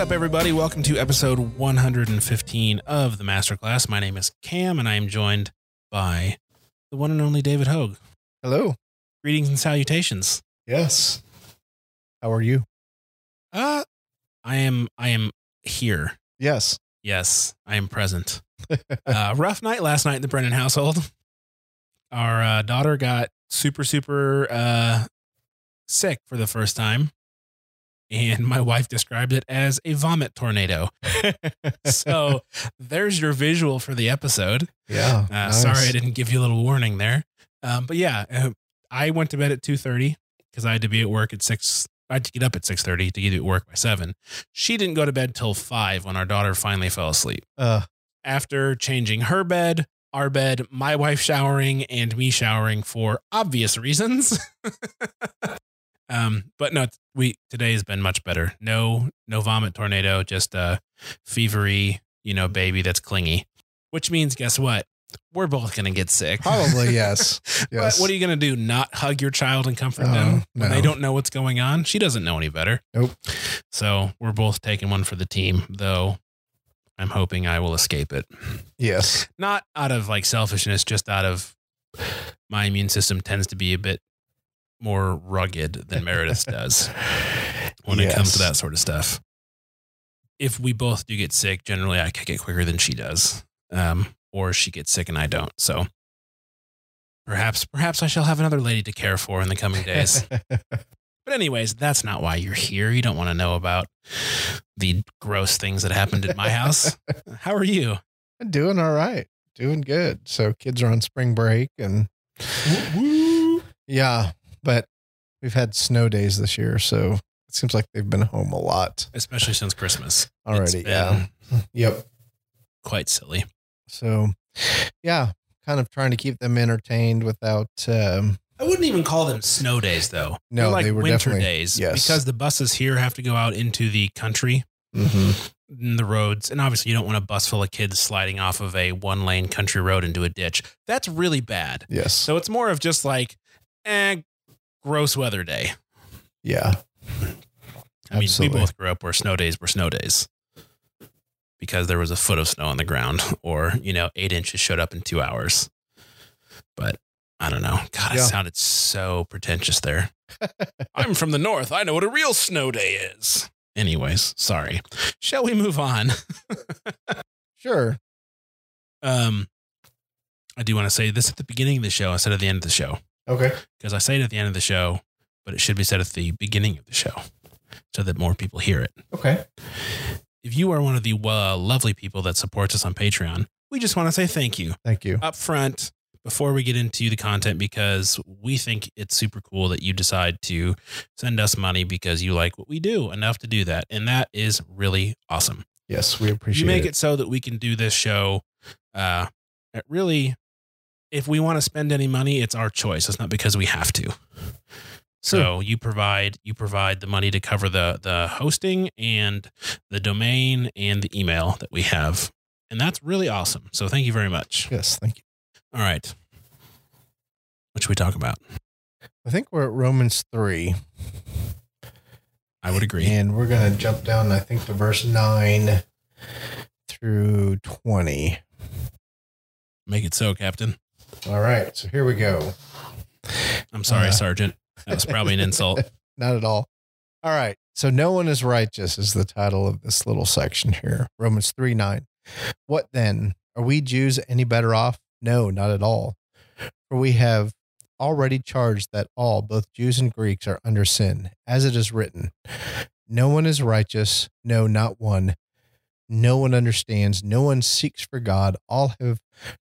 What's up, everybody? Welcome to episode 115 of the Masterclass. My name is Cam, and I am joined by the one and only David Hogue. Hello. Greetings and salutations. Yes. How are you? Uh, I am. I am here. Yes. Yes, I am present. uh, rough night last night in the Brennan household. Our uh, daughter got super, super uh, sick for the first time. And my wife described it as a vomit tornado. so there's your visual for the episode. yeah. Uh, nice. Sorry, I didn't give you a little warning there. Um, but yeah, uh, I went to bed at two thirty because I had to be at work at six. I had to get up at six thirty to get to work by seven. She didn't go to bed till five when our daughter finally fell asleep. Uh, After changing her bed, our bed, my wife showering, and me showering for obvious reasons. um, but no, we today has been much better. No, no vomit tornado, just a fevery, you know, baby that's clingy. Which means, guess what? We're both gonna get sick. probably yes. But Yes. what are you gonna do? Not hug your child and comfort No, them when no. they don't know what's going on? She doesn't know any better. Nope. So we're both taking one for the team, though. I'm hoping I will escape it. yes. Not out of like selfishness, just out of my immune system tends to be a bit more rugged than Meredith's does when it comes to that sort of stuff. If we both do get sick, generally I kick it quicker than she does. Um, or she gets sick and I don't. So perhaps perhaps I shall have another lady to care for in the coming days. but anyways, that's not why you're here. You don't want to know about the gross things that happened at my house. How are you? I'm doing all right. Doing good. So kids are on spring break and woo, yeah, but we've had snow days this year, so it seems like they've been home a lot Especially since Christmas. Already. Yeah. Yep. Quite silly. So yeah, kind of trying to keep them entertained without um I wouldn't even call them snow days though. No, They're like they were winter definitely- days yes. because the buses here have to go out into the country mhm. in the roads and obviously you don't want a bus full of kids sliding off of a one lane country road into a ditch. That's really bad. yes. So it's more of just like eh gross weather day. yeah. I mean, Absolutely. we both grew up where snow days were snow days because there was a foot of snow on the ground, or you know, eight inches showed up in two hours. But I don't know. God, I sounded so pretentious there. I'm from the north. I know what a real snow day is. Anyways, sorry. Shall we move on? Sure. Um, I do want to say this at the beginning of the show instead of the end of the show Okay. because I say it at the end of the show, but it should be said at the beginning of the show so that more people hear it. Okay. if you are one of the uh, lovely people that supports us on Patreon, we just want to say thank you Thank you. up front before we get into the content because we think it's super cool that you decide to send us money because you like what we do enough to do that. And that is really awesome. Yes, we appreciate it. you make it. it so that we can do this show. Uh, at really, if we want to spend any money, it's our choice. It's not because we have to. So you provide you provide the money to cover the the hosting and the domain and the email that we have, and that's really awesome. So thank you very much. Yes, thank you. All right, what should we talk about? I think we're at Romans 3, I would agree. and we're going to jump down, I think, to verse 9 through 20. Make it so, Captain. All right, so here we go. I'm sorry, Uh, Sergeant. That was probably an insult. Not at all. All right, so no one is righteous is the title of this little section here. Romans 3 9. What then? Are we Jews any better off? No, not at all. For we have already charged that all, both Jews and Greeks, are under sin, as it is written No one is righteous, no, not one. No one understands, no one seeks for God. All have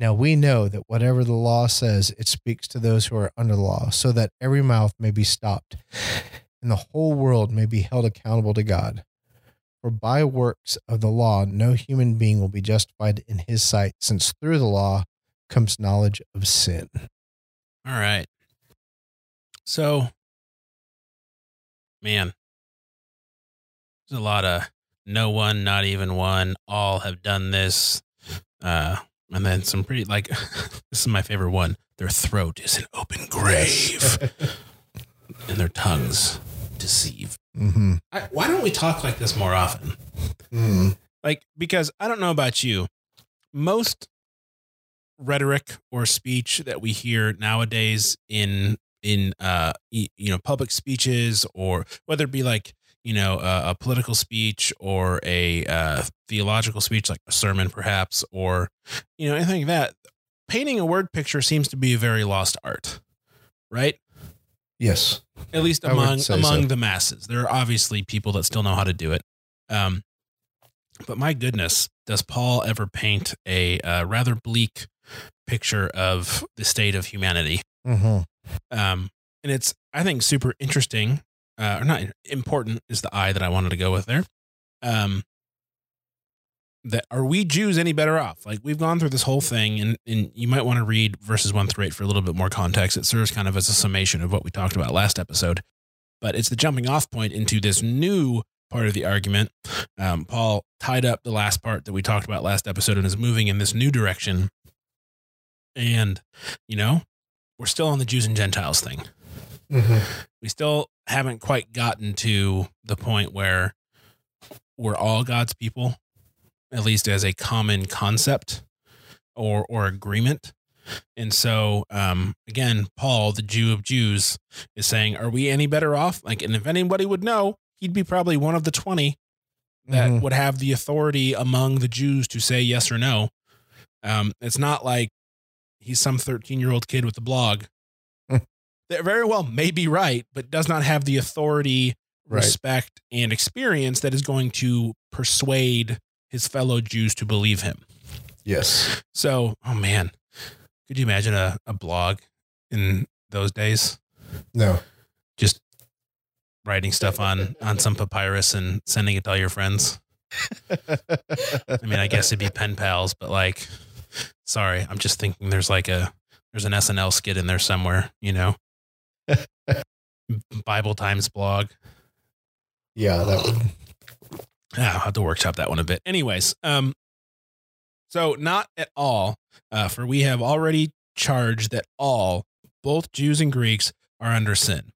Now we know that whatever the law says, it speaks to those who are under the law, so that every mouth may be stopped and the whole world may be held accountable to God. For by works of the law, no human being will be justified in his sight, since through the law comes knowledge of sin. All right. So, man, there's a lot of no one, not even one, all have done this. Uh, and then some pretty, like, this is my favorite one. Their throat is an open grave, and their tongues deceive. mm-hmm. I, why don't we talk like this more often? Mm. like because I don't know about you, most rhetoric or speech that we hear nowadays in in uh you know public speeches or whether it be like you know a, a political speech or a uh, theological speech like a sermon perhaps or you know anything like that painting a word picture seems to be a very lost art right Yes. at least among among so. the masses. There are obviously people that still know how to do it. Um, but my goodness, does Paul ever paint a uh, rather bleak picture of the state of humanity? Mm-hmm. Um, and it's I think super interesting, uh, or not important is the I that I wanted to go with there. Um, that are we Jews any better off? Like we've gone through this whole thing, and and you might want to read verses one through eight for a little bit more context. It serves kind of as a summation of what we talked about last episode, but it's the jumping off point into this new part of the argument. Um, Paul tied up the last part that we talked about last episode and is moving in this new direction. And you know, we're still on the Jews and Gentiles thing Mm-hmm. we still haven't quite gotten to the point where we're all God's people, at least as a common concept or or agreement. And so, um, again, Paul, the Jew of Jews, is saying, "Are we any better off?" Like, and if anybody would know, he'd be probably one of the twenty that Mhm. would have the authority among the Jews to say yes or no. Um, it's not like he's some thirteen-year-old kid with a blog. That very well may be right, but does not have the authority, Right. respect, and experience that is going to persuade his fellow Jews to believe him. Yes. So, oh man, could you imagine a, a blog in those days? No. Just writing stuff on on some papyrus and sending it to all your friends. I mean, I guess it'd be pen pals, but like, sorry, I'm just thinking there's like a there's an SNL skit in there somewhere, you know. Bible Times blog. yeah, that would. Ah, I'll have to workshop that one a bit. Anyways, um, so not at all, uh, for we have already charged that all, both Jews and Greeks, are under sin,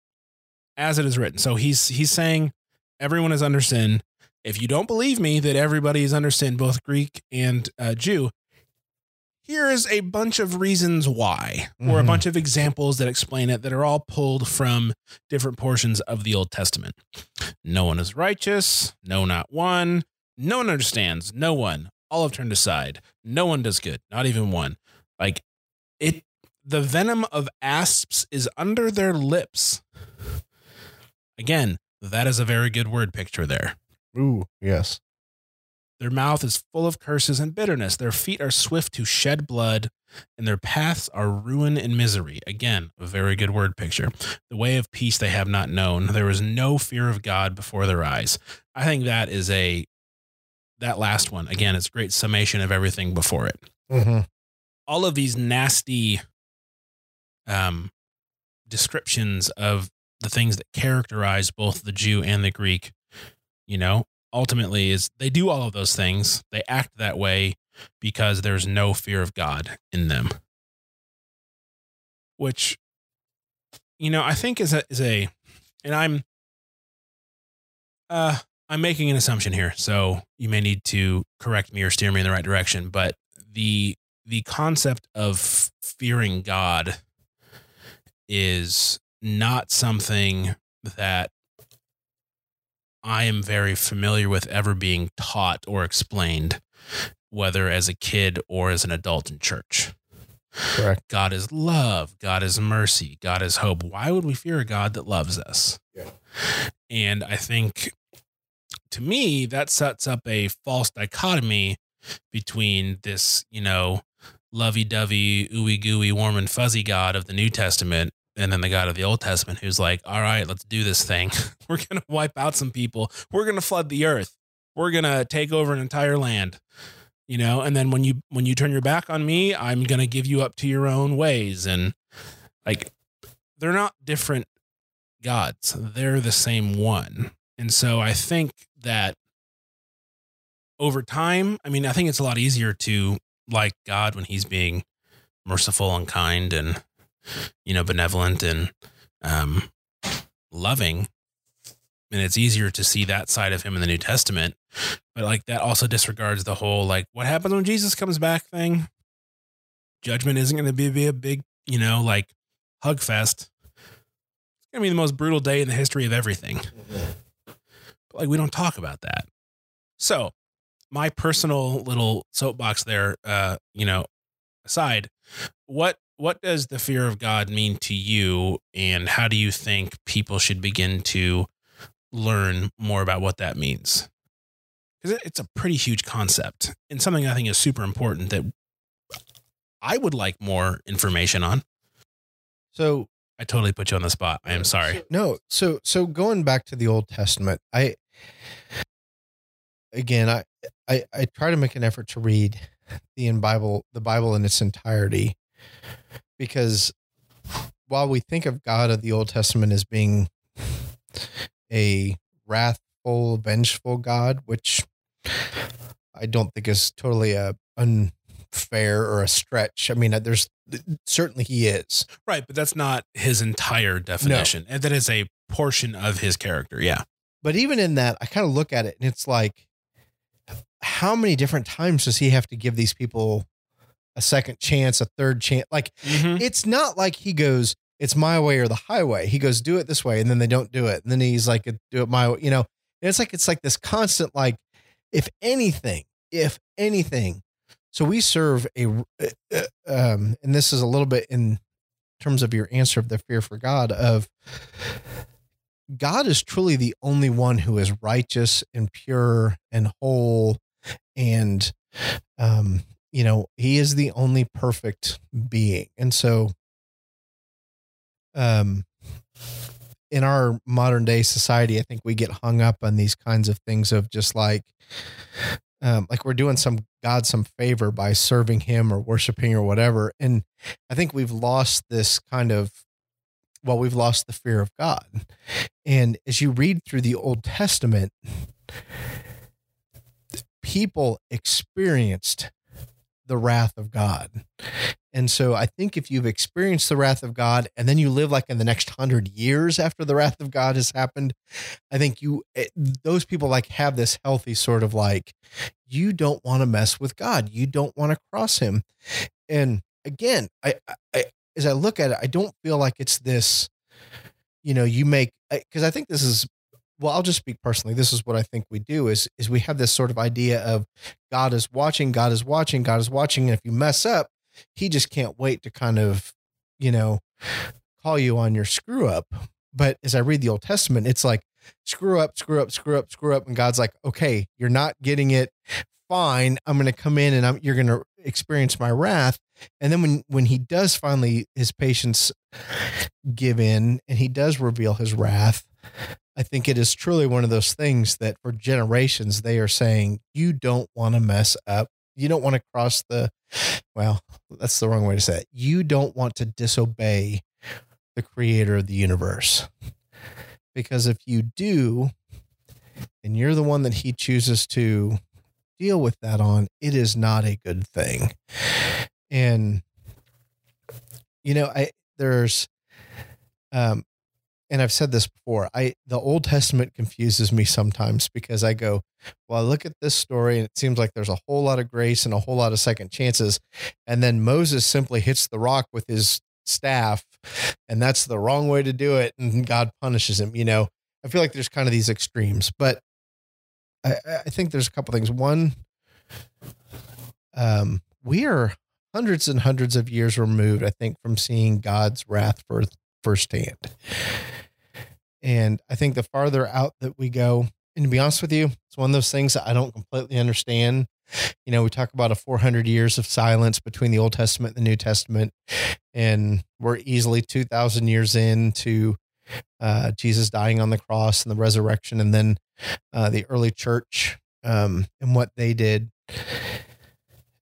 as it is written. So he's he's saying everyone is under sin. If you don't believe me that everybody is under sin, both Greek and uh, Jew, here is a bunch of reasons why, or a Mhm. bunch of examples that explain it that are all pulled from different portions of the Old Testament. No one is righteous. No, not one. No one understands. No one. All have turned aside. No one does good. Not even one. Like it, the venom of asps is under their lips. Again, that is a very good word picture there. Ooh, yes. Their mouth is full of curses and bitterness. Their feet are swift to shed blood, and their paths are ruin and misery. Again, a very good word picture. The way of peace they have not known. There is no fear of God before their eyes. I think that is a that last one. Again, it's a great summation of everything before it. Mm-hmm. All of these nasty um descriptions of the things that characterize both the Jew and the Greek, you know, ultimately is they do all of those things. They act that way because there's no fear of God in them. Which you know, I think is a is a and I'm uh I'm making an assumption here, so you may need to correct me or steer me in the right direction, but the the concept of fearing God is not something that I am very familiar with ever being taught or explained, whether as a kid or as an adult in church. Correct. God is love. God is mercy. God is hope. Why would we fear a God that loves us? Yeah. And I think to me, that sets up a false dichotomy between this, you know, lovey dovey, ooey gooey, warm and fuzzy God of the New Testament and then the God of the Old Testament who's like, all right, let's do this thing. We're going to wipe out some people. We're going to flood the earth. we're gonna take over an entire land you know and then when you when you turn your back on me i'm gonna give you up to your own ways and like they're not different gods they're the same one and so i think that over time i mean i think it's a lot easier to like god when he's being merciful and kind and you know benevolent and um loving and it's easier to see that side of him in the New Testament. But like that also disregards the whole like what happens when Jesus comes back thing. Judgment isn't going to be, be a big, you know, like hug fest. It's going to be the most brutal day in the history of everything. But like we don't talk about that. So, my personal little soapbox there, uh, you know, aside, what what does the fear of God mean to you, and how do you think people should begin to learn more about what that means because it's a pretty huge concept and something I think is super important that I would like more information on. So I totally put you on the spot. I am sorry. No, so so going back to the Old Testament, I again I I, I try to make an effort to read the in Bible the Bible in its entirety because while we think of God of the Old Testament as being a wrathful, vengeful God, which I don't think is totally a unfair or a stretch. I mean, uh, there's certainly he is right, but that's not his entire definition, no. and that is a portion of his character. Yeah, but even in that, I kind of look at it and it's like, how many different times does he have to give these people a second chance, a third chance? Like, mm-hmm. it's not like he goes, it's my way or the highway. He goes, do it this way. And then they don't do it. And then he's like, do it my way. You know, and it's like, it's like this constant, like, if anything, if anything. So we serve a, uh, uh, um, and this is a little bit in terms of your answer of the fear for God of God is truly the only one who is righteous and pure and whole. And, um, you know, he is the only perfect being. And so um, in our modern day society, I think we get hung up on these kinds of things of just like, um, like we're doing some God some favor by serving Him or worshiping or whatever. And I think we've lost this kind of, well, we've lost the fear of God. And as you read through the Old Testament, people experienced the wrath of God. And so I think if you've experienced the wrath of God and then you live like in the next hundred years after the wrath of God has happened, I think you, eh, those people like have this healthy sort of like, you don't want to mess with God. You don't want to cross him. And again, I, I, as I look at it, I don't feel like it's this, you know, you make, because I think this is well i'll just speak personally. This is what i think we do is is we have this sort of idea of god is watching god is watching god is watching. And if you mess up he just can't wait to kind of you know call you on your screw up. But as i read the old testament it's like screw up screw up screw up screw up. And god's like okay you're not getting it. Fine. I'm going to come in and I'm, you're going to experience my wrath. And then when when he does finally his patience give in and he does reveal his wrath I think it is truly one of those things that for generations they are saying you don't want to mess up. You don't want to cross the well, that's the wrong way to say it. You don't want to disobey the creator of the universe. Because if you do, and you're the one that he chooses to deal with that on, it is not a good thing. And you know, I there's um and I've said this before, I the Old Testament confuses me sometimes because I go, well, I look at this story and it seems like there's a whole lot of grace and a whole lot of second chances. And then Moses simply hits the rock with his staff, and that's the wrong way to do it, and God punishes him. You know, I feel like there's kind of these extremes, but I, I think there's a couple things. One, um, we are hundreds and hundreds of years removed, I think, from seeing God's wrath for firsthand. And I think the farther out that we go, and to be honest with you, it's one of those things that I don't completely understand. You know, we talk about a 400 years of silence between the Old Testament and the New Testament, and we're easily 2,000 years into uh, Jesus dying on the cross and the resurrection, and then uh, the early church um, and what they did.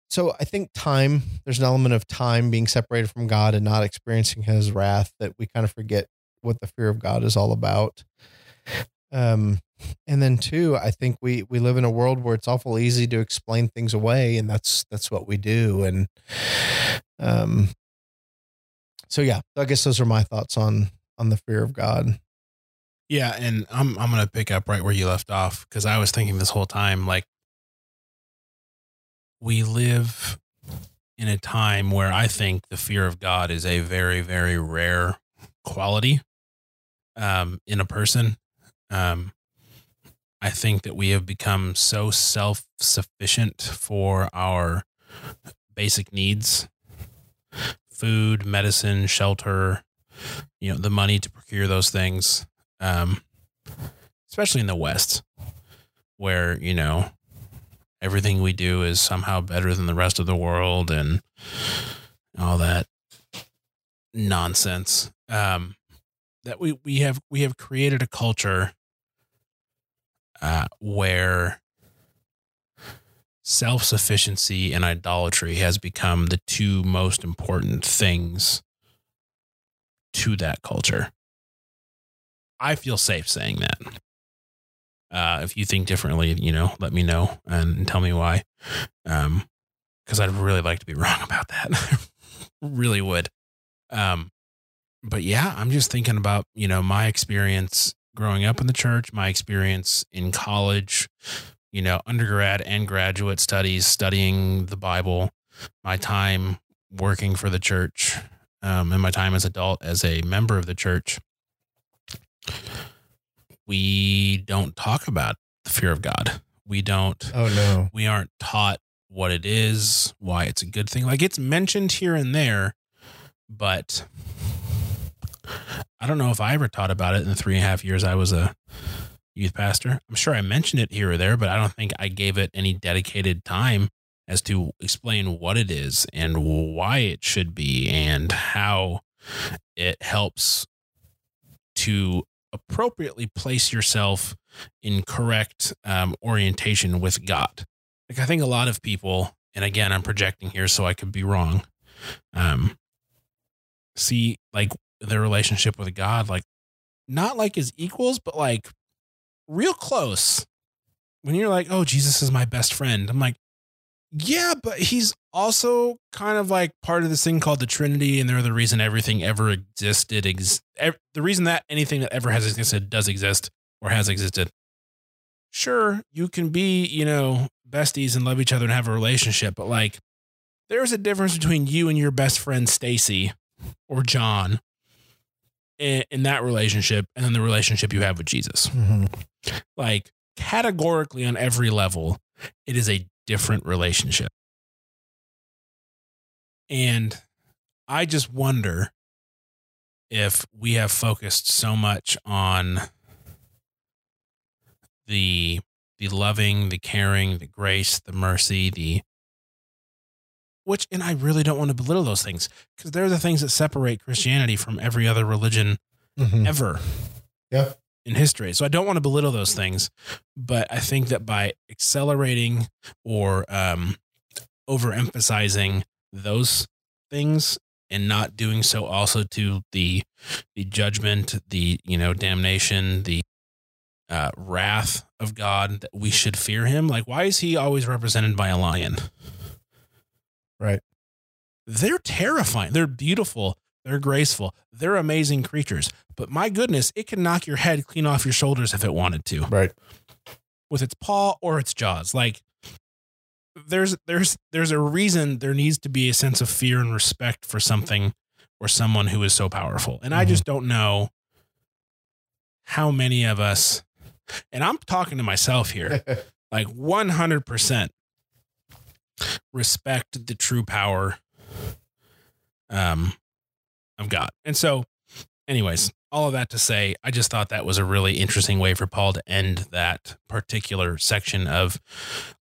So I think time, there's an element of time being separated from God and not experiencing his wrath that we kind of forget what the fear of God is all about. Um, and then two, I think we we live in a world where it's awful easy to explain things away, and that's that's what we do. And um, so yeah, I guess those are my thoughts on on the fear of God. Yeah, and I'm I'm gonna pick up right where you left off because I was thinking this whole time like we live in a time where I think the fear of God is a very very rare quality um, in a person. Um, I think that we have become so self sufficient for our basic needs food, medicine, shelter, you know, the money to procure those things. Um, especially in the West, where, you know, everything we do is somehow better than the rest of the world and all that nonsense. Um, that we, we have we have created a culture uh, where self sufficiency and idolatry has become the two most important things to that culture. I feel safe saying that. Uh, if you think differently, you know, let me know and tell me why. Um, because I'd really like to be wrong about that. really would. Um, but yeah, I'm just thinking about, you know, my experience growing up in the church, my experience in college, you know, undergrad and graduate studies, studying the Bible, my time working for the church, um, and my time as adult as a member of the church. We don't talk about the fear of God. We don't. Oh no, we aren't taught what it is, why it's a good thing. Like it's mentioned here and there, but I don't know if I ever taught about it in the three and a half years I was a youth pastor. I'm sure I mentioned it here or there, but I don't think I gave it any dedicated time as to explain what it is and why it should be and how it helps to appropriately place yourself in correct um, orientation with God. Like I think a lot of people, and again, I'm projecting here, so I could be wrong. Um, see like their relationship with God, like not like as equals, but like real close. When you're like, oh, Jesus is my best friend, I'm like, yeah, but he's also kind of like part of this thing called the Trinity, and they're the reason everything ever existed. Ex- ev- the reason that anything that ever has existed does exist or has existed. Sure, you can be, you know, besties and love each other and have a relationship, but like, there's a difference between you and your best friend Stacy or John in, in, that relationship and then the relationship you have with Jesus. Mm-hmm. Like categorically on every level, it is a different relationship. And I just wonder if we have focused so much on the the loving, the caring, the grace, the mercy, the which and I really don't want to belittle those things because they're the things that separate Christianity from every other religion mm-hmm. ever. Yeah. In history. So I don't want to belittle those things, but I think that by accelerating or um, overemphasizing those things and not doing so also to the the judgment, the you know damnation, the uh, wrath of God that we should fear Him. Like, why is He always represented by a lion? Right. They're terrifying. They're beautiful. They're graceful. They're amazing creatures. But my goodness, it can knock your head clean off your shoulders if it wanted to. Right. With its paw or its jaws. Like there's there's there's a reason there needs to be a sense of fear and respect for something or someone who is so powerful. And mm-hmm. I just don't know how many of us and I'm talking to myself here. like 100% respect the true power um, of God. And so, anyways, all of that to say, I just thought that was a really interesting way for Paul to end that particular section of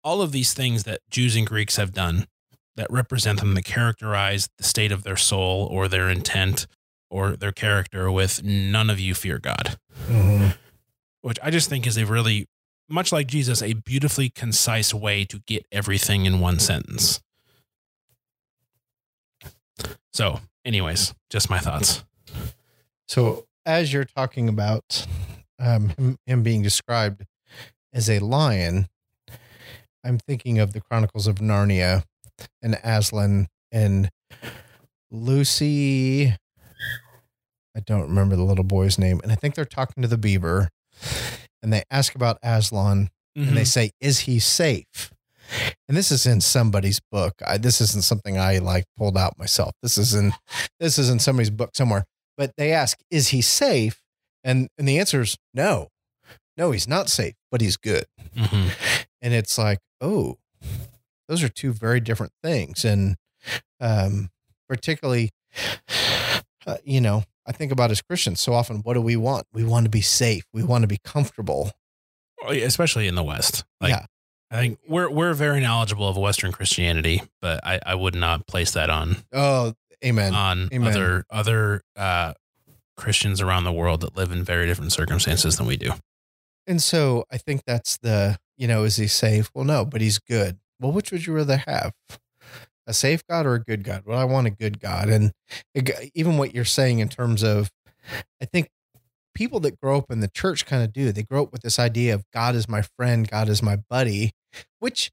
all of these things that Jews and Greeks have done that represent them, that characterize the state of their soul or their intent or their character with none of you fear God. Mm-hmm. Which I just think is a really much like Jesus, a beautifully concise way to get everything in one sentence. So, anyways, just my thoughts. So, as you're talking about um, him, him being described as a lion, I'm thinking of the Chronicles of Narnia and Aslan and Lucy. I don't remember the little boy's name. And I think they're talking to the beaver and they ask about Aslan and they Mhm. say, Is he safe? And this is in somebody's book. I, this isn't something I like pulled out myself. This is in this is in somebody's book somewhere. But they ask, "Is he safe?" And and the answer is no, no, he's not safe, but he's good. Mhm. And it's like, oh, those are two very different things. And um, particularly, uh, you know, I think about as Christians so often, what do we want? We want to be safe. We want to be comfortable. Especially in the West. Like, Yeah. I think we're we're very knowledgeable of Western Christianity, but I, I would not place that on Oh, amen. on Amen. other other uh, Christians around the world that live in very different circumstances than we do. And so I think that's the, you know, is he safe? Well, no, but he's good. Well, which would you rather have? A safe God or a good God? Well, I want a good God. And it- even what you're saying in terms of, I think people that grow up in the church kind of do. They grow up with this idea of God is my friend, God is my buddy, which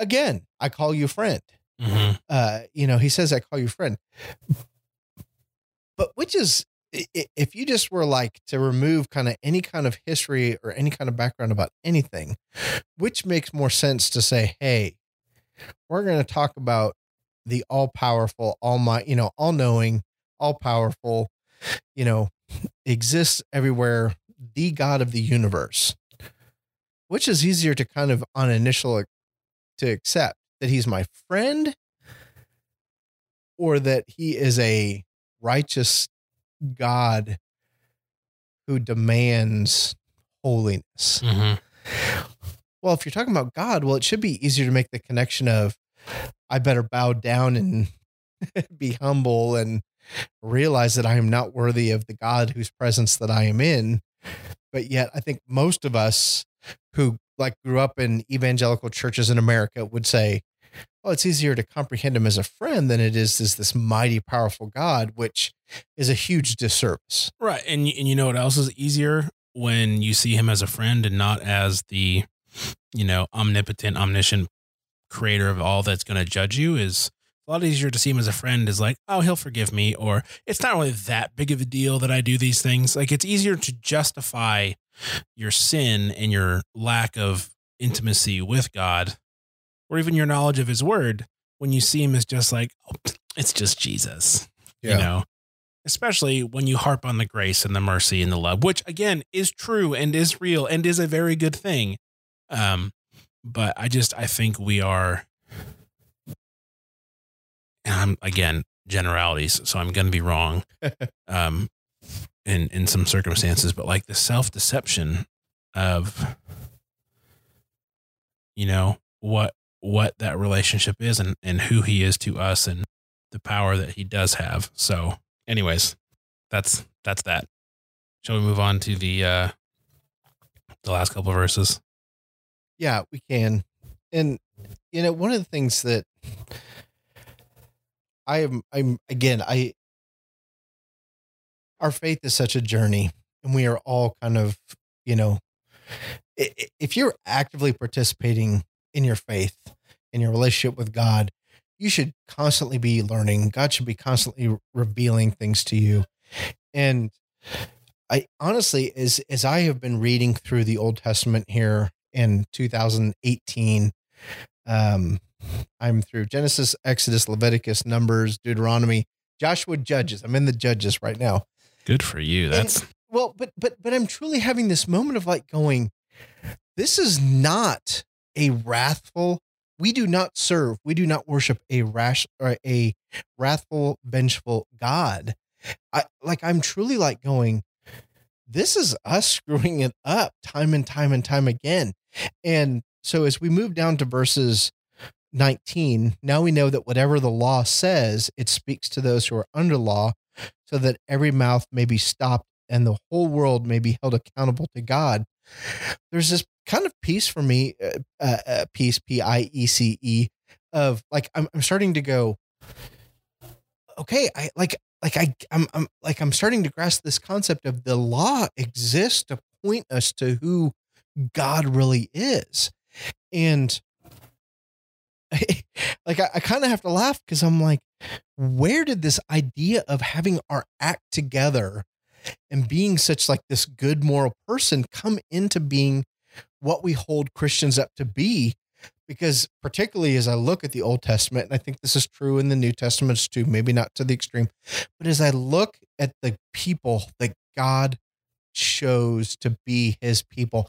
again, I call you friend. Mhm. Uh, you know, he says, I call you friend. But which is, if you just were like to remove kind of any kind of history or any kind of background about anything, which makes more sense to say, hey, we're going to talk about the all powerful, all my, you know, all knowing, all powerful, you know, exists everywhere, the God of the universe. Which is easier to kind of on initial to accept that he's my friend or that he is a righteous God who demands holiness. Mhm. Well, if you're talking about God, well, it should be easier to make the connection of I better bow down and be humble and realize that I am not worthy of the God whose presence that I am in. But yet, I think most of us who like grew up in evangelical churches in America would say, well, it's easier to comprehend him as a friend than it is as this mighty, powerful God, which is a huge disservice. Right. And and you know what else is easier when you see him as a friend and not as the, you know, omnipotent, omniscient creator of all that's going to judge you is a lot easier to see him as a friend is like, oh, he'll forgive me or it's not really that big of a deal that I do these things. Like it's easier to justify your sin and your lack of intimacy with God or even your knowledge of his word when you see him as just like, oh, it's just Jesus you know? Especially when you harp on the grace and the mercy and the love which again is true and is real and is a very good thing. Um but i just i think we are and i'm again generalities so i'm gonna be wrong um in in some circumstances but like the self-deception of you know what what that relationship is and and who he is to us and the power that he does have. So, anyways, that's that's that. Shall we move on to the uh the last couple of verses? Yeah, we can. And you know, one of the things that I am I'm again, I our faith is such a journey and we are all kind of, you know, if you're actively participating in your faith, in your relationship with God, you should constantly be learning. God should be constantly revealing things to you. And I honestly, as as I have been reading through the Old Testament here in 2018, um, I'm through Genesis, Exodus, Leviticus, Numbers, Deuteronomy, Joshua, Judges. I'm in the Judges right now. Good for you. That's Well, but but but I'm truly having this moment of like going, this is not a wrathful. We do not serve. We do not worship a rash or a wrathful, vengeful God. I like. I'm truly like going. This is us screwing it up time and time and time again. And so as we move down to verses 19, now we know that whatever the law says, it speaks to those who are under law, so that every mouth may be stopped and the whole world may be held accountable to God. there's this kind of piece for me, uh, uh, uh, piece P I E C E, of like I'm, I'm starting to go. Okay, I like like I I'm, I'm like I'm starting to grasp this concept of the law exists to point us to who God really is, and like I, I kind of have to laugh because I'm like, where did this idea of having our act together and being such like this good moral person come into being what we hold Christians up to be? Because particularly as I look at the Old Testament, and I think this is true in the New Testaments too, maybe not to the extreme, but as I look at the people that God chose to be his people,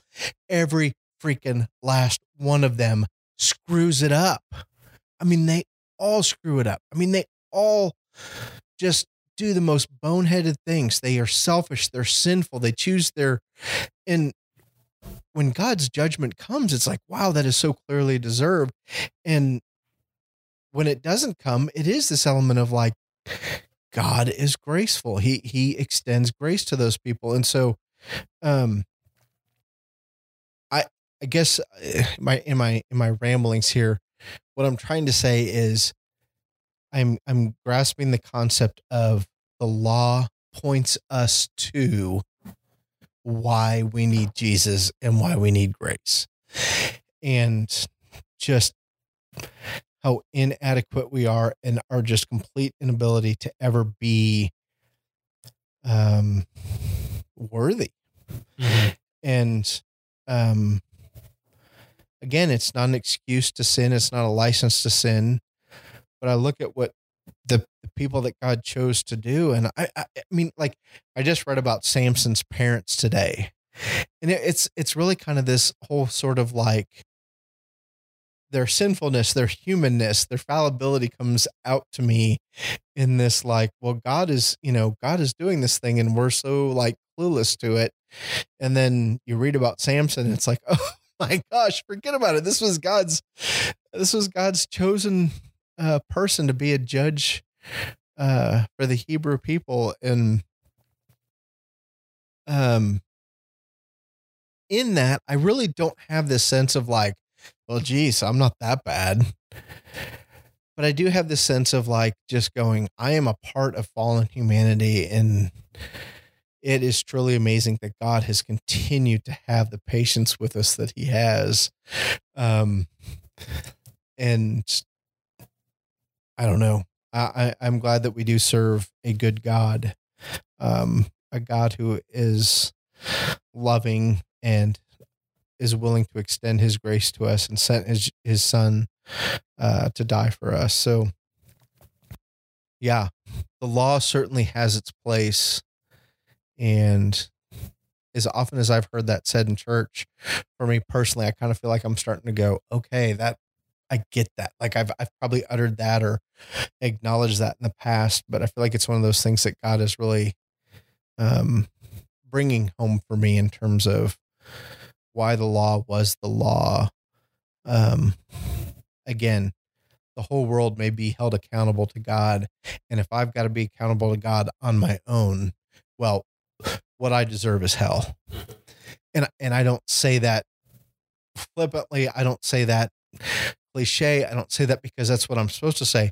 every freaking last one of them screws it up. I mean, they all screw it up. I mean, they all just do the most boneheaded things. They are selfish, they're sinful, they choose their and when God's judgment comes, it's like, wow, that is so clearly deserved. And when it doesn't come, it is this element of like, God is graceful. He he extends grace to those people. And so um I I guess uh, my in my in my ramblings here, what I'm trying to say is, I'm I'm grasping the concept of the law points us to why we need Jesus and why we need grace, and just how inadequate we are and our just complete inability to ever be um worthy mm-hmm. and um again, it's not an excuse to sin. It's not a license to sin. But I look at what the, the people that God chose to do, and I, I, I mean, like I just read about Samson's parents today, and it, it's it's really kind of this whole sort of like their sinfulness, their humanness, their fallibility comes out to me in this like, well, God is, you know, God is doing this thing and we're so like clueless to it. And then you read about Samson, it's like, oh, my gosh, forget about it. This was God's this was God's chosen uh, person to be a judge uh, for the Hebrew people and um in that I really don't have this sense of like, well, geez, I'm not that bad. But I do have this sense of like just going, I am a part of fallen humanity and it is truly amazing that God has continued to have the patience with us that He has. Um, and I don't know. I, I'm glad that we do serve a good God, um, a God who is loving and is willing to extend His grace to us and sent His His Son uh, to die for us. So, yeah, the law certainly has its place and as often as I've heard that said in church, for me personally, I kind of feel like I'm starting to go, okay, that I get that. Like I've I've probably uttered that or acknowledged that in the past, but I feel like it's one of those things that God is really um, bringing home for me in terms of why the law was the law. Um, again, the whole world may be held accountable to God, and if I've got to be accountable to God on my own, well, what I deserve is hell. And and I don't say that flippantly. I don't say that cliche. I don't say that because that's what I'm supposed to say.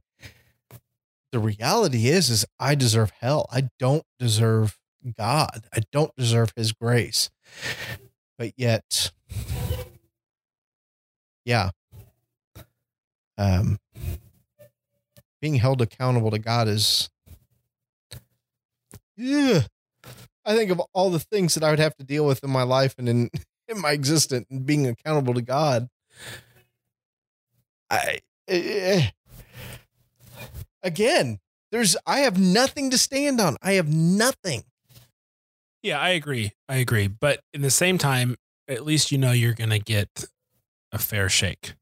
The reality is is I deserve hell. I don't deserve God. I don't deserve his grace. But yet yeah. Um being held accountable to God is yeah, I think of all the things that I would have to deal with in my life and in, in my existence and being accountable to God. I uh, again, there's I have nothing to stand on. I have nothing. Yeah, I agree. I agree. But in the same time, at least you know you're going to get a fair shake.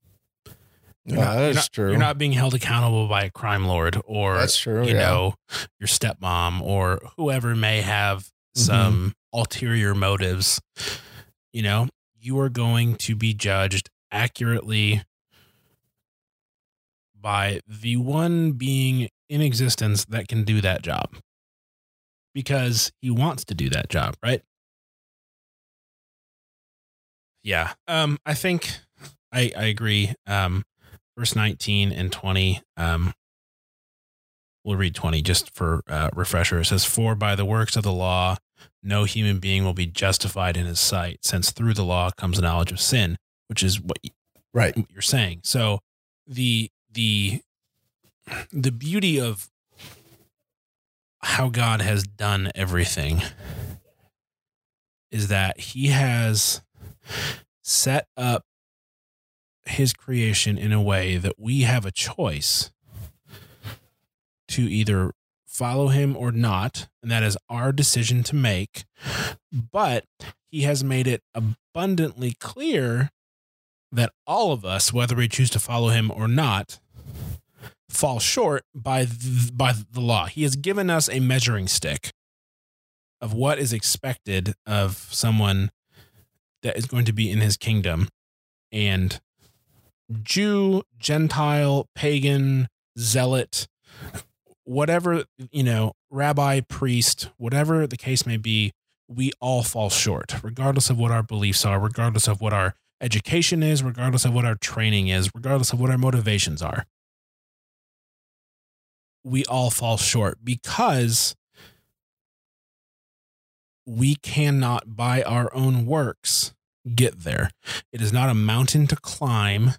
You're yeah, not, that's not, true. You're not being held accountable by a crime lord or that's true. You yeah. know, your stepmom or whoever may have some mm-hmm. ulterior motives, you know, you are going to be judged accurately by the one being in existence that can do that job because he wants to do that job, right? Yeah. Um, I think I, I agree. Um, verse 19 and 20. Um, we'll read 20 just for uh, refresher. It says, For by the works of the law, no human being will be justified in his sight, since through the law comes knowledge of sin, which is what Right. what you're saying. So the the the beauty of how God has done everything is that he has set up his creation in a way that we have a choice to either follow him or not and that is our decision to make but he has made it abundantly clear that all of us, whether we choose to follow him or not, fall short by by the law. He has given us a measuring stick of what is expected of someone that is going to be in his kingdom. And Jew, Gentile, pagan, zealot, whatever, you know, rabbi, priest, whatever the case may be, we all fall short, regardless of what our beliefs are, regardless of what our education is, regardless of what our training is, regardless of what our motivations are. We all fall short because we cannot, by our own works, get there. It is not a mountain to climb.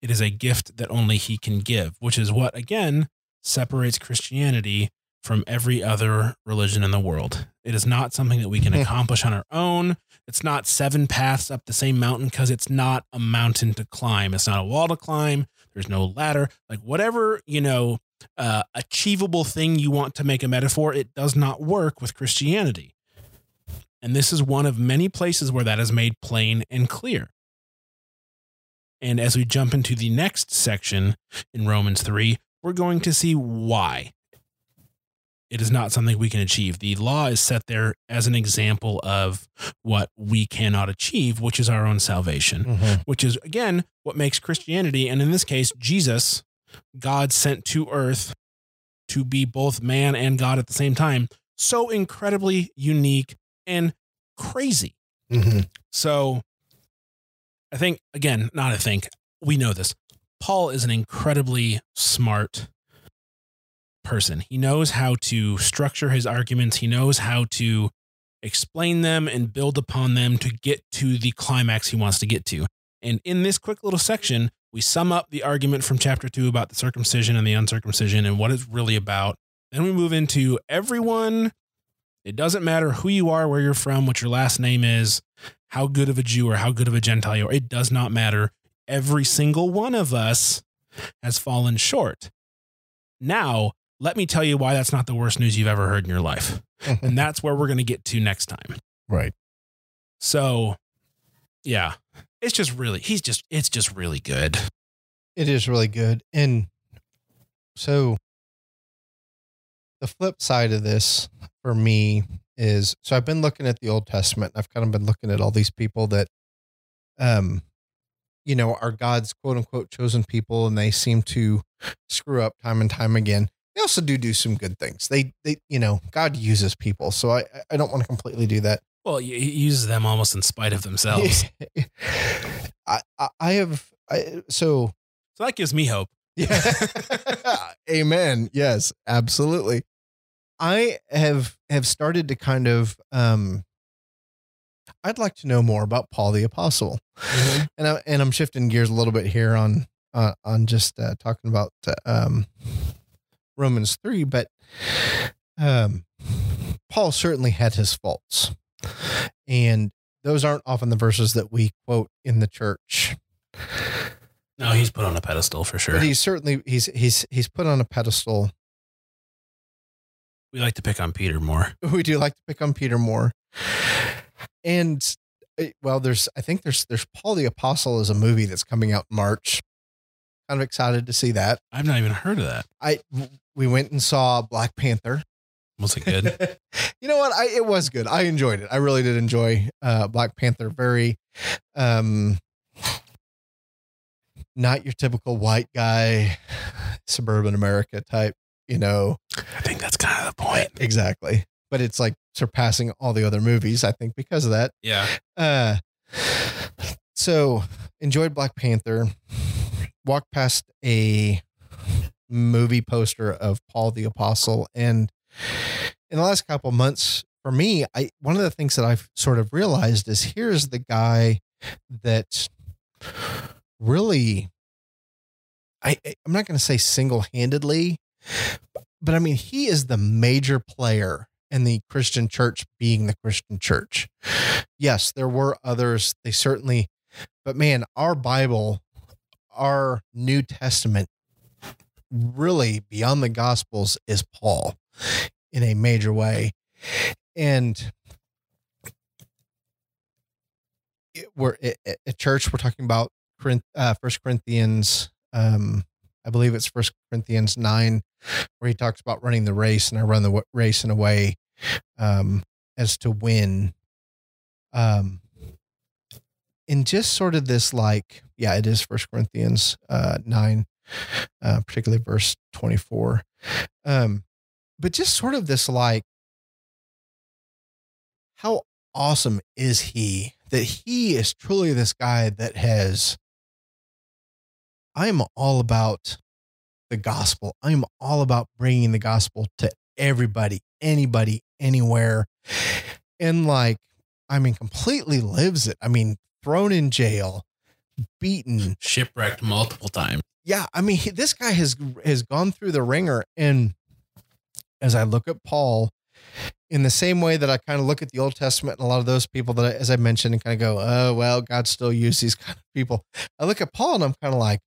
It is a gift that only He can give, which is what, again, separates Christianity from every other religion in the world. It is not something that we can hmm. accomplish on our own. It's not seven paths up the same mountain because it's not a mountain to climb. It's not a wall to climb. There's no ladder. Like whatever, you know, uh, achievable thing you want to make a metaphor, it does not work with Christianity. And this is one of many places where that is made plain and clear. And as we jump into the next section in Romans 3, we're going to see why it is not something we can achieve. The law is set there as an example of what we cannot achieve, which is our own salvation, Mhm. which is, again, what makes Christianity, and in this case, Jesus, God sent to earth to be both man and God at the same time, so incredibly unique and crazy. Mhm. So I think, again, not I think, we know this. Paul is an incredibly smart person. He knows how to structure his arguments, he knows how to explain them and build upon them to get to the climax he wants to get to. And in this quick little section, we sum up the argument from chapter two about the circumcision and the uncircumcision and what it's really about. Then we move into everyone. It doesn't matter who you are, where you're from, what your last name is, how good of a Jew or how good of a Gentile you are. It does not matter. Every single one of us has fallen short. Now, let me tell you why that's not the worst news you've ever heard in your life. And that's where we're going to get to next time. right. So, yeah, it's just really, he's just, it's just really good. It is really good. And so the flip side of this for me is so I've been looking at the Old Testament. I've kind of been looking at all these people that um you know are God's quote unquote chosen people and they seem to screw up time and time again. They also do do some good things. They they you know God uses people. So I I don't want to completely do that. Well, he uses them almost in spite of themselves. I, I have I so So that gives me hope. Yeah. Amen. Yes, absolutely. I have have started to kind of um I'd like to know more about Paul the apostle. And I, and I'm shifting gears a little bit here on uh, on just uh, talking about uh, um Romans 3, but um Paul certainly had his faults. And those aren't often the verses that we quote in the church. No, he's put on a pedestal for sure. But he's certainly he's he's he's put on a pedestal we like to pick on Peter more. we do like to pick on Peter more. And uh, well, there's I think there's there's Paul the Apostle is a movie that's coming out in March. Kind of excited to see that. I've not even heard of that. I we went and saw Black Panther. Was it good? you know what? I it was good. I enjoyed it. I really did enjoy uh Black Panther. Very um not your typical white guy, suburban America type, you know. I think that's kind of the point. Exactly. but it's like surpassing all the other movies, I think, because of that. Yeah. Uh, so enjoyed Black Panther. Walked past a movie poster of Paul the Apostle, and in the last couple months, for me, I one of the things that I've sort of realized is here's the guy that really, I I'm not going to say single handedly, but I mean he is the major player in the Christian church being the Christian church. Yes, there were others. They certainly, but man, our Bible, our New Testament, really beyond the Gospels is Paul in a major way. And it, we're at, church, we're talking about uh, First Corinthians, um, I believe it's First Corinthians nine, where he talks about running the race, and I run the race in a way um, as to win. Um, in just sort of this, like, yeah, it is First Corinthians uh, nine, uh, particularly verse twenty four. Um, but just sort of this, like, how awesome is he that he is truly this guy that has I'm all about the gospel. I'm all about bringing the gospel to everybody, anybody, anywhere. And like, I mean, completely lives it. I mean, thrown in jail, beaten, shipwrecked multiple times. Yeah, I mean, this guy has has gone through the ringer. And as I look at Paul, in the same way that I kind of look at the Old Testament and a lot of those people that, I, as I mentioned, and kind of go, oh well, God still used these kind of people. I look at Paul and I'm kind of like,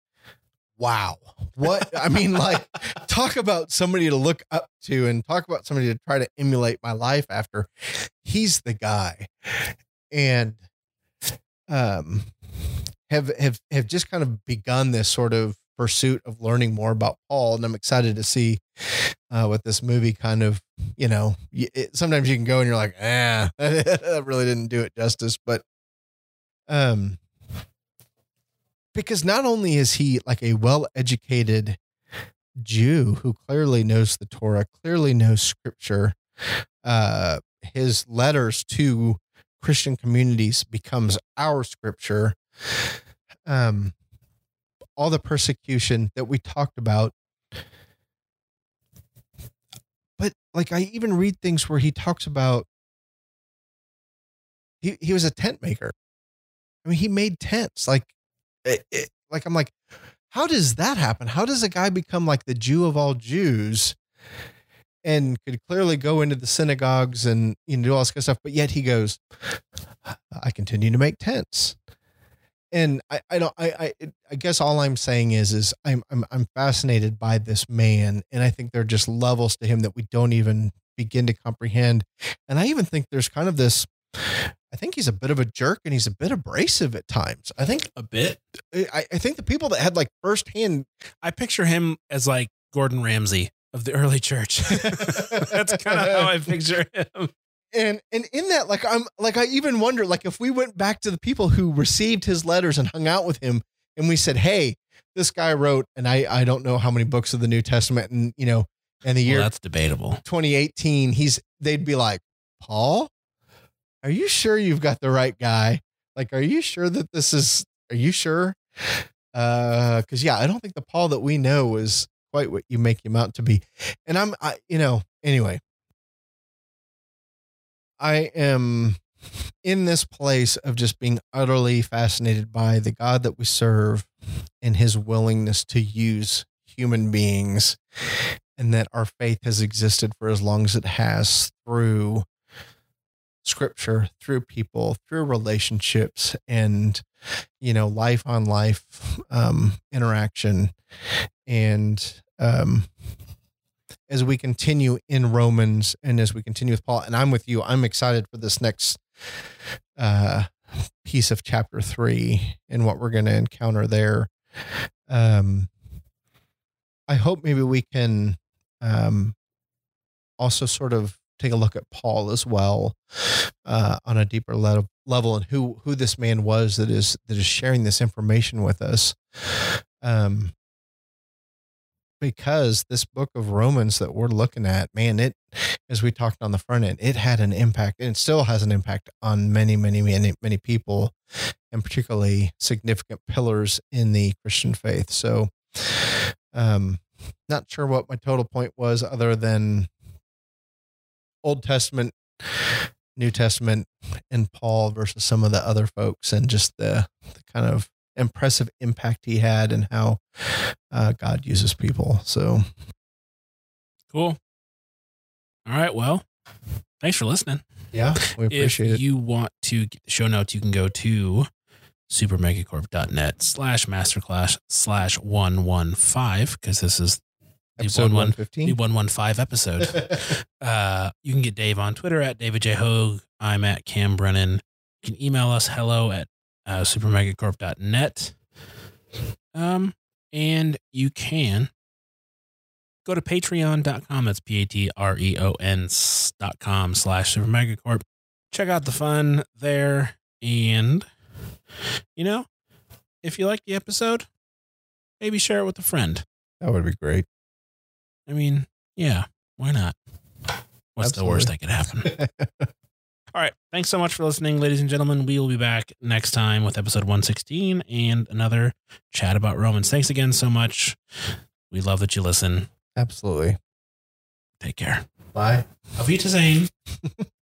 wow what i mean like talk about somebody to look up to and talk about somebody to try to emulate my life after he's the guy and um have have have just kind of begun this sort of pursuit of learning more about paul and i'm excited to see uh what this movie kind of you know it, sometimes you can go and you're like ah that really didn't do it justice but um because not only is he like a well educated Jew who clearly knows the Torah, clearly knows scripture, uh, his letters to Christian communities becomes our scripture. Um, all the persecution that we talked about. But like I even read things where he talks about he, he was a tent maker. I mean, he made tents. Like it, it, like I'm like, how does that happen? How does a guy become like the Jew of all Jews? and could clearly go into the synagogues and you know do all this kind of stuff, but yet he goes, I continue to make tents. And I, I don't I, I I guess all I'm saying is is I'm I'm I'm fascinated by this man and I think there are just levels to him that we don't even begin to comprehend. And I even think there's kind of this I think he's a bit of a jerk and he's a bit abrasive at times. I think a bit. I, I think the people that had like firsthand, I picture him as like Gordon Ramsay of the early church. That's kind of how I picture him. And and in that, like I'm like I even wonder, like if we went back to the people who received his letters and hung out with him, and we said, "Hey, this guy wrote," and I I don't know how many books of the New Testament, and you know, and the year well, that's debatable, 2018, he's they'd be like, Paul, are you sure you've got the right guy? Like, are you sure that this is, are you sure? Uh, cause yeah, I don't think the Paul that we know is quite what you make him out to be. And I'm, I, you know, anyway, I am in this place of just being utterly fascinated by the God that we serve and his willingness to use human beings and that our faith has existed for as long as it has through scripture through people through relationships and you know life on life um, interaction. And um, as we continue in romans and as we continue with paul. And i'm with you. I'm excited for this next uh, piece of chapter three and what we're going to encounter there. Um, i hope maybe we can um, also sort of take a look at Paul as well uh, on a deeper level level and who who this man was that is that is sharing this information with us. Um, because this book of Romans that we're looking at, man, it as we talked on the front end, it had an impact and it still has an impact on many, many, many, many people, and particularly significant pillars in the Christian faith. So, um, not sure what my total point was, other than Old Testament, New Testament, and Paul versus some of the other folks, and just the, the kind of impressive impact he had and how uh, God uses people. So Cool. All right. Well, thanks for listening. yeah, we appreciate it. if it. you want to get the show notes, you can go to supermegacorp.net slash masterclass slash 115 because this is Episode one- one the 115 episode. uh, you can get Dave on Twitter at David J. Hogue. I'm at Cam Brennan. You can email us hello at uh, supermegacorp.net. Um, and you can go to patreon.com. That's P A T R E O N s- dot com slash supermegacorp. Check out the fun there. And, you know, if you like the episode, maybe share it with a friend. that would be great. I mean, yeah, why not? What's the worst that could happen? All right. Thanks so much for listening, ladies and gentlemen. We will be back next time with episode 116 and another chat about Romans. Thanks again so much. We love that you listen. Absolutely. Take care. Bye. Auf Wiedersehen.